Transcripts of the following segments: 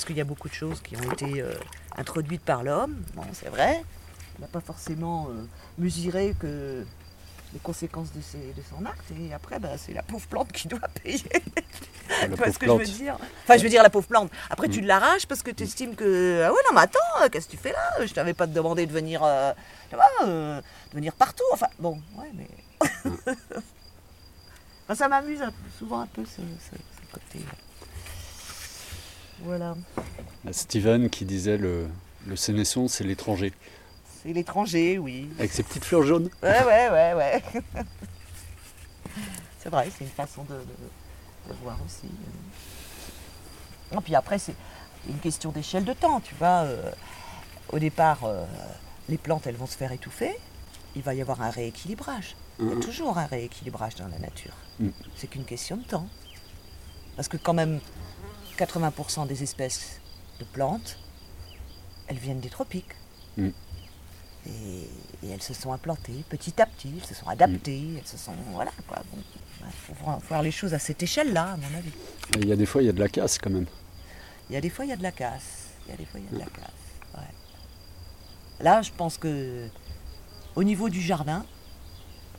parce qu'il y a beaucoup de choses qui ont été euh, introduites par l'homme, bon, c'est vrai. Il n'a pas forcément euh, mesuré que les conséquences de, ses- de son acte, et après, bah, c'est la pauvre plante qui doit payer. Tu vois ce que je veux dire Enfin, je veux dire la pauvre plante. Après, Mm. tu l'arraches parce que tu estimes que. Ah ouais, non, mais attends, qu'est-ce que tu fais là? Je t'avais pas demandé de venir. euh, tu vois, euh, de venir partout. Enfin, bon, ouais, mais. Enfin, ça m'amuse souvent un peu ce, ce- ce côté. Voilà. Steven qui disait le, le sénesson, c'est l'étranger. C'est l'étranger, oui. Avec ses petites fleurs jaunes. Ouais, ouais, ouais, ouais. c'est vrai, c'est une façon de, de- de voir aussi. Et puis après, c'est une question d'échelle de temps, tu vois. euh, au départ, euh, les plantes, elles vont se faire étouffer. Il va y avoir un rééquilibrage. Il y a Mhm. toujours un rééquilibrage dans la nature. Mhm. C'est qu'une question de temps. Parce que quand même, 80% des espèces de plantes, elles viennent des tropiques. Mhm. Et, et elles se sont implantées petit à petit, elles se sont adaptées, elles se sont. Voilà quoi. Bon, il faut voir, faut voir les choses à cette échelle-là, à mon avis. Il y a des fois, il y a de la casse quand même. Il y a des fois, il y a de la casse. Il y a des fois, il y a de la casse. ouais. Là, je pense que au niveau du jardin,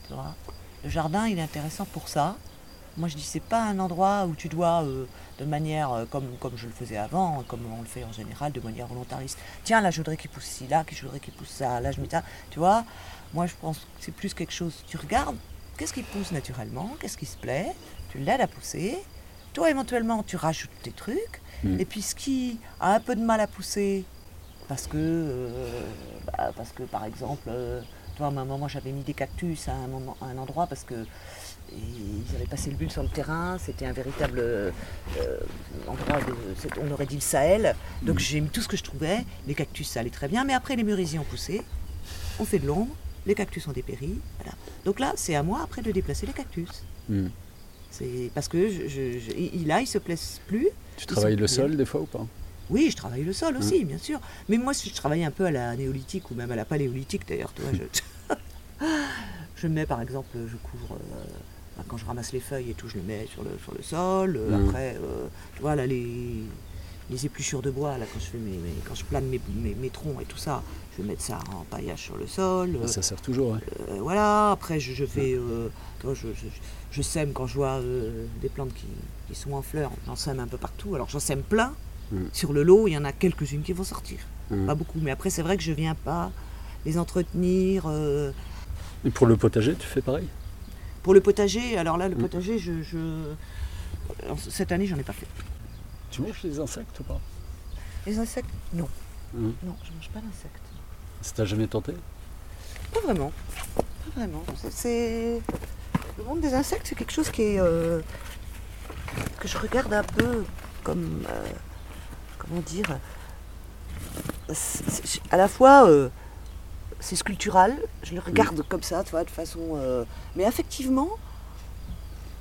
tu vois, le jardin, il est intéressant pour ça. Moi, je dis, c'est pas un endroit où tu dois, euh, de manière euh, comme, comme je le faisais avant, comme on le fait en général, de manière volontariste. Tiens, là, je voudrais qu'il pousse ci, là, je voudrais qu'il pousse ça, là, je mets ça. Tu vois, moi, je pense que c'est plus quelque chose. Tu regardes, qu'est-ce qui pousse naturellement, qu'est-ce qui se plaît, tu l'aides à pousser. Toi, éventuellement, tu rajoutes tes trucs. Mm. Et puis, ce qui a un peu de mal à pousser, parce que, euh, bah, parce que par exemple, toi, à un moment, j'avais mis des cactus à un, moment, à un endroit parce que ils avaient passé le bulle sur le terrain, c'était un véritable euh, euh, endroit, de, on aurait dit le Sahel. Donc j'ai mis tout ce que je trouvais, les cactus ça allait très bien, mais après les mûrisiers ont poussé, on fait de l'ombre, les cactus ont dépéri, voilà. Donc là, c'est à moi après de déplacer les cactus. C'est parce que je, je- je- il- là, ils se plaisent plus. Tu travailles le sol des fois ou pas? Oui, je travaille le sol aussi, bien sûr. Mais moi, si je travaillais un peu à la néolithique ou même à la paléolithique d'ailleurs, tu vois, je, je mets par exemple, je couvre, euh, bah, quand je ramasse les feuilles et tout, je les mets sur le, sur le sol. Euh, Mhm. Après, euh, tu vois, là, les, les épluchures de bois, là, quand je, fais mes, mes- quand je plane mes, troncs et tout ça, je vais mettre ça en paillage sur le sol. Euh, Ça sert toujours. euh, voilà, après je, je fais. euh, toi, je, je- je sème quand je vois euh, des plantes qui, qui sont en fleurs, j'en sème un peu partout. Alors j'en sème plein. Mm. Sur le lot, il y en a quelques-unes qui vont sortir. Pas beaucoup, mais après c'est vrai que je viens pas les entretenir. Et pour le potager, tu fais pareil? Pour le potager, alors là, le Mm. potager, je, cette année, j'en ai pas fait. Tu manges les insectes ou pas? Les insectes, non. Hmm. Non, je mange pas d'insectes. Ça t'a jamais tenté? Pas vraiment. Pas vraiment. C'est- le monde des insectes, c'est quelque chose qui est euh, que je regarde un peu comme euh, comment dire. c'est- c'est- à la fois, euh, c'est sculptural. Je le regarde comme ça, tu vois, de façon. euh, mais effectivement,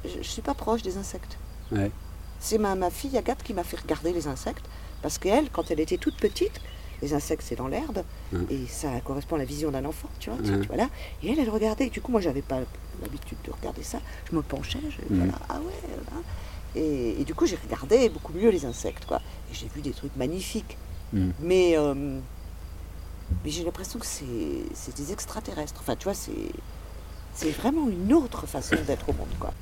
je, je suis pas proche des insectes. Ouais. C'est ma, ma fille Agathe qui m'a fait regarder les insectes parce qu'elle, quand elle était toute petite, les insectes c'est dans l'herbe et ça correspond à la vision d'un enfant, tu vois, tu- tu vois là. Et elle, elle regardait. Du coup, moi, j'avais pas l'habitude de regarder ça. Je me penchais, je, voilà, ah ouais. voilà. Et, et du coup, j'ai regardé beaucoup mieux les insectes, quoi. Et j'ai vu des trucs magnifiques. Mais, euh, mais j'ai l'impression que c'est des extraterrestres. Enfin, tu vois, c'est c'est vraiment une autre façon d'être au monde, quoi.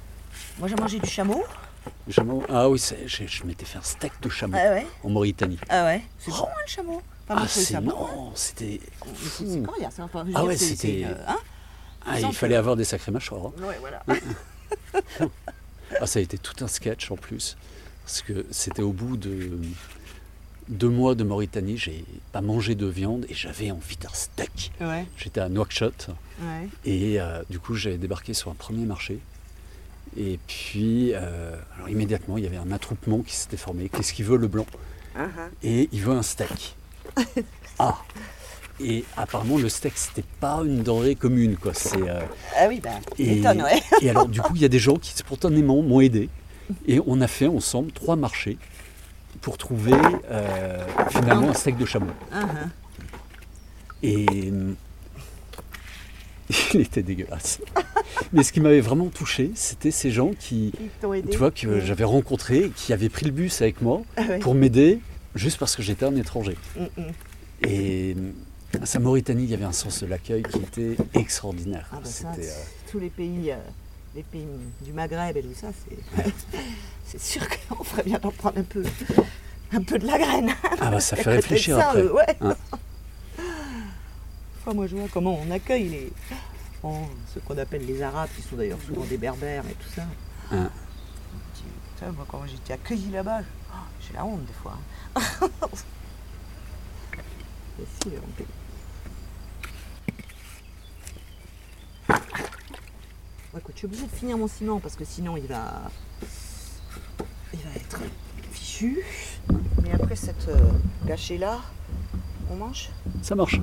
Moi, j'ai mangé du chameau. Le chameau Ah oui, j'ai- je m'étais fait un steak de chameau Ah ouais. en Mauritanie. Ah ouais. C'est bon, hein, le chameau. Ah, je c'est hein. non, c'était. C'est- hein. Enfin, je veux Ah ouais, c'était- euh, hein Ah, il fallait avoir des sacrés mâchoires. hein. Ouais, voilà. Ah, ça a été tout un sketch en plus. Parce que c'était au bout de deux mois de Mauritanie, j'ai pas mangé de viande et j'avais envie d'un steak. Ouais, J'étais à Nouakchott ouais. et euh, du coup j'ai débarqué sur un premier marché. Et puis, euh, alors immédiatement, il y avait un attroupement qui s'était formé. Qu'est-ce qu'il veut le blanc ah. Et il veut un steak. Ah Et apparemment, le steak, c'était pas une denrée commune, quoi. C'est. euh, Ah oui, ben, et, étonne, ouais. et alors, du coup, il y a des gens qui spontanément m'ont aidé. Et on a fait ensemble trois marchés pour trouver euh, finalement un steak de chameau. Ah. Et hum, il était dégueulasse. Mais ce qui m'avait vraiment touché, c'était ces gens qui, tu vois, que j'avais rencontrés, qui avaient pris le bus avec moi Ah ouais. pour m'aider juste parce que j'étais un étranger. Mm, mm. Et à sa Mauritanie, il y avait un sens de l'accueil qui était extraordinaire. Ah bah ça, euh, tous les pays, euh, les pays du Maghreb et tout ça, c'est, c'est sûr qu'on ferait bien d'en prendre un peu, un peu de la graine. Ah bah ça fait réfléchir ça, après. euh, ouais. Hein. Enfin, moi, je vois comment on accueille les, bon, ceux qu'on appelle les Arabes, qui sont d'ailleurs souvent des Berbères et tout ça. Hein. Putain, moi, quand j'étais accueilli là-bas, oh, j'ai la honte des fois. hein. On peut- écoute, je suis obligée de finir mon ciment parce que sinon il va, il va être fichu. Mais après cette euh, gâchée là, on mange? Ça marche.